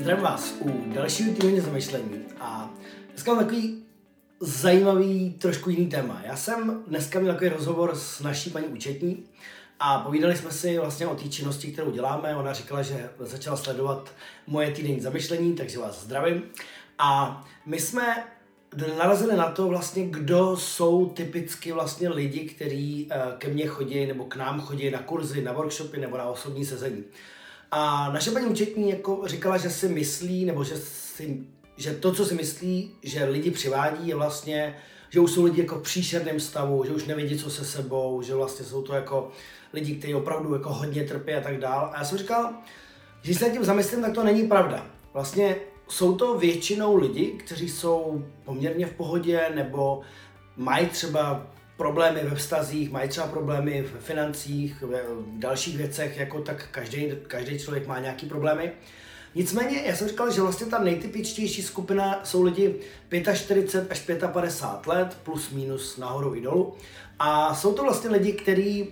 Zdravím vás u dalšího týdenního zamyšlení a dneska mám takový zajímavý, trošku jiný téma. Já jsem dneska měl takový rozhovor s naší paní účetní a povídali jsme si vlastně o té činnosti, kterou děláme. Ona říkala, že začala sledovat moje týdenní zamyšlení, takže vás zdravím. A my jsme narazili na to vlastně, kdo jsou typicky vlastně lidi, kteří eh, ke mně chodí nebo k nám chodí na kurzy, na workshopy nebo na osobní sezení. A naše paní účetní jako říkala, že si myslí, nebo že, si, že to, co si myslí, že lidi přivádí, je vlastně, že už jsou lidi jako v příšerném stavu, že už nevědí, co se sebou, že vlastně jsou to jako lidi, kteří opravdu jako hodně trpí a tak dál. A já jsem říkal, že se nad tím zamyslím, tak to není pravda. Vlastně jsou to většinou lidi, kteří jsou poměrně v pohodě nebo mají třeba problémy ve vztazích, mají třeba problémy v financích, v dalších věcech, jako tak každý, každý člověk má nějaký problémy. Nicméně, já jsem říkal, že vlastně ta nejtypičtější skupina jsou lidi 45 až 55 let, plus minus nahoru i dolů. A jsou to vlastně lidi, kteří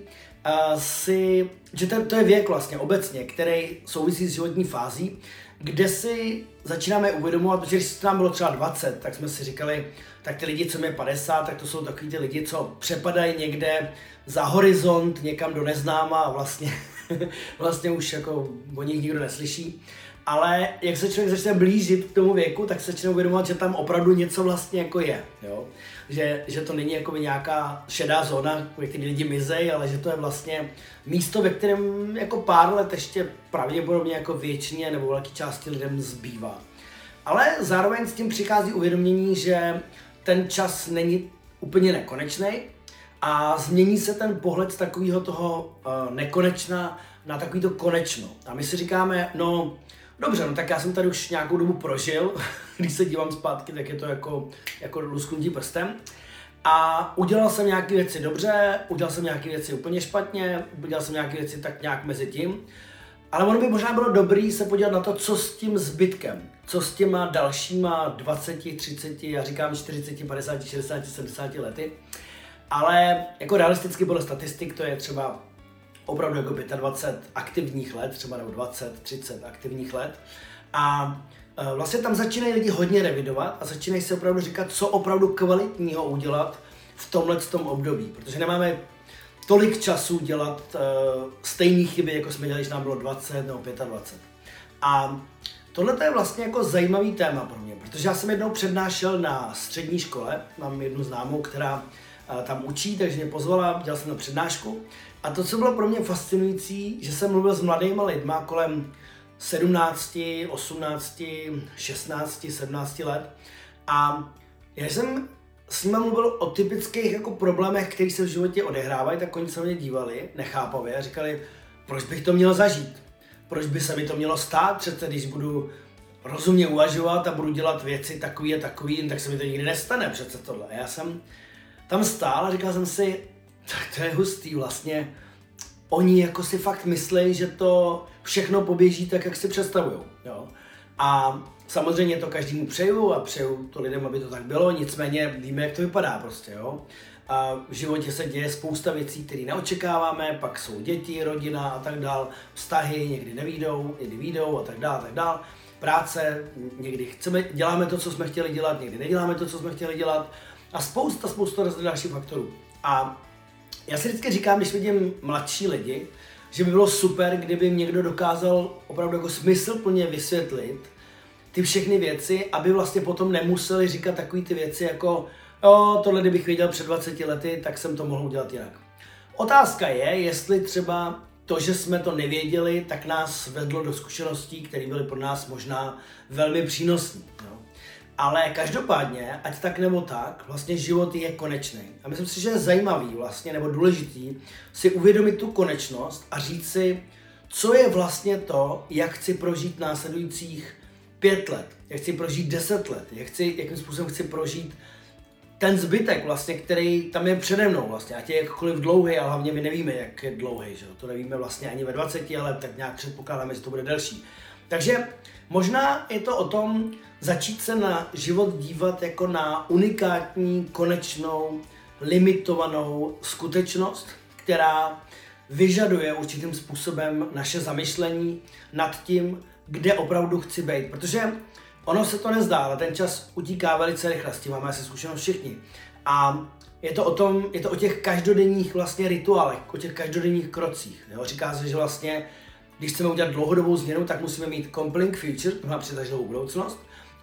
si, že to, to je věk vlastně obecně, který souvisí s životní fází, kde si začínáme uvědomovat, protože když nám bylo třeba 20, tak jsme si říkali, tak ty lidi, co mě 50, tak to jsou takový ty lidi, co přepadají někde za horizont, někam do neznáma a vlastně, vlastně už jako o nich nikdo neslyší. Ale jak se člověk začne blížit k tomu věku, tak se začne uvědomovat, že tam opravdu něco vlastně jako je. Jo? Že, že to není jako nějaká šedá zóna, ve které lidi mizejí, ale že to je vlastně místo, ve kterém jako pár let ještě pravděpodobně jako většině nebo velké části lidem zbývá. Ale zároveň s tím přichází uvědomění, že ten čas není úplně nekonečný a změní se ten pohled z takového toho uh, nekonečna na takový to konečno. A my si říkáme, no dobře, no tak já jsem tady už nějakou dobu prožil, když se dívám zpátky, tak je to jako, jako lusknutí prstem. A udělal jsem nějaké věci dobře, udělal jsem nějaké věci úplně špatně, udělal jsem nějaké věci tak nějak mezi tím. Ale ono by možná bylo dobrý se podívat na to, co s tím zbytkem, co s těma dalšíma 20, 30, já říkám 40, 50, 60, 70 lety. Ale jako realisticky podle statistik to je třeba opravdu jako 25 aktivních let, třeba nebo 20, 30 aktivních let. A e, vlastně tam začínají lidi hodně revidovat a začínají se opravdu říkat, co opravdu kvalitního udělat v tomhle tom období, protože nemáme tolik času dělat uh, stejné chyby, jako jsme dělali, když nám bylo 20 nebo 25. A tohle je vlastně jako zajímavý téma pro mě, protože já jsem jednou přednášel na střední škole, mám jednu známou, která tam učí, takže mě pozvala, dělal jsem na přednášku. A to, co bylo pro mě fascinující, že jsem mluvil s mladýma lidma kolem 17, 18, 16, 17 let. A já jsem s nimi mluvil o typických jako problémech, které se v životě odehrávají, tak oni se mě dívali nechápavě a říkali, proč bych to měl zažít? Proč by se mi to mělo stát přece, když budu rozumně uvažovat a budu dělat věci takový a takový, tak se mi to nikdy nestane přece tohle. Já jsem tam stál a říkal jsem si, tak to je hustý vlastně. Oni jako si fakt myslí, že to všechno poběží tak, jak si představují. A samozřejmě to každému přeju a přeju to lidem, aby to tak bylo, nicméně víme, jak to vypadá prostě, jo. A v životě se děje spousta věcí, které neočekáváme, pak jsou děti, rodina a tak dál, vztahy někdy nevídou, někdy výjdou a tak dál, a tak dál. Práce, někdy chceme, děláme to, co jsme chtěli dělat, někdy neděláme to, co jsme chtěli dělat a spousta, spousta dalších faktorů. A já si vždycky říkám, když vidím mladší lidi, že by bylo super, kdyby někdo dokázal opravdu jako smysl vysvětlit ty všechny věci, aby vlastně potom nemuseli říkat takové ty věci jako jo, tohle kdybych věděl před 20 lety, tak jsem to mohl udělat jinak. Otázka je, jestli třeba to, že jsme to nevěděli, tak nás vedlo do zkušeností, které byly pro nás možná velmi přínosné. No. Ale každopádně, ať tak nebo tak, vlastně život je konečný. A myslím si, že je zajímavý vlastně, nebo důležitý si uvědomit tu konečnost a říct si, co je vlastně to, jak chci prožít následujících pět let, jak chci prožít deset let, jak chci, jakým způsobem chci prožít ten zbytek vlastně, který tam je přede mnou vlastně, ať je jakkoliv dlouhý, ale hlavně my nevíme, jak je dlouhý, že? to nevíme vlastně ani ve 20 ale tak nějak předpokládáme, že to bude delší. Takže možná je to o tom začít se na život dívat jako na unikátní, konečnou, limitovanou skutečnost, která vyžaduje určitým způsobem naše zamyšlení nad tím, kde opravdu chci být. Protože ono se to nezdá, ale ten čas utíká velice rychle, s tím máme asi zkušenost všichni. A je to o tom, je to o těch každodenních vlastně rituálech, o těch každodenních krocích. Jo? Říká se, že vlastně, když chceme udělat dlouhodobou změnu, tak musíme mít compelling future, to znamená přitažlivou budoucnost,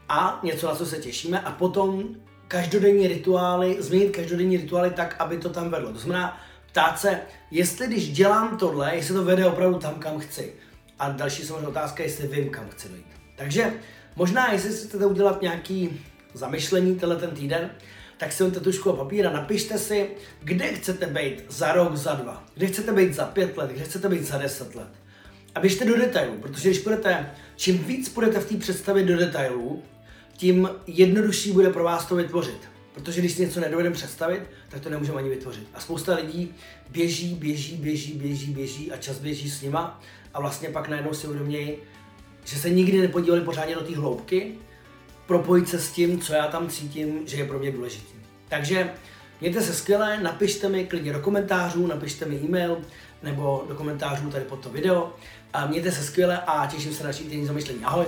a něco, na co se těšíme, a potom každodenní rituály, změnit každodenní rituály tak, aby to tam vedlo. To znamená ptát se, jestli když dělám tohle, jestli to vede opravdu tam, kam chci. A další samozřejmě otázka, jestli vím, kam chci dojít. Takže možná, jestli chcete udělat nějaký zamyšlení tenhle ten týden, tak si vezměte tušku a papír a napište si, kde chcete být za rok, za dva, kde chcete být za pět let, kde chcete být za deset let. A běžte do detailů, protože když budete, čím víc budete v té představě do detailů, tím jednodušší bude pro vás to vytvořit. Protože když si něco nedovedeme představit, tak to nemůžeme ani vytvořit. A spousta lidí běží, běží, běží, běží, běží a čas běží s nima a vlastně pak najednou si uvědomějí, že se nikdy nepodívali pořádně do té hloubky, propojit se s tím, co já tam cítím, že je pro mě důležitý. Takže mějte se skvěle, napište mi klidně do komentářů, napište mi e-mail nebo do komentářů tady pod to video. A mějte se skvěle a těším se na další týden zamyšlení. Ahoj!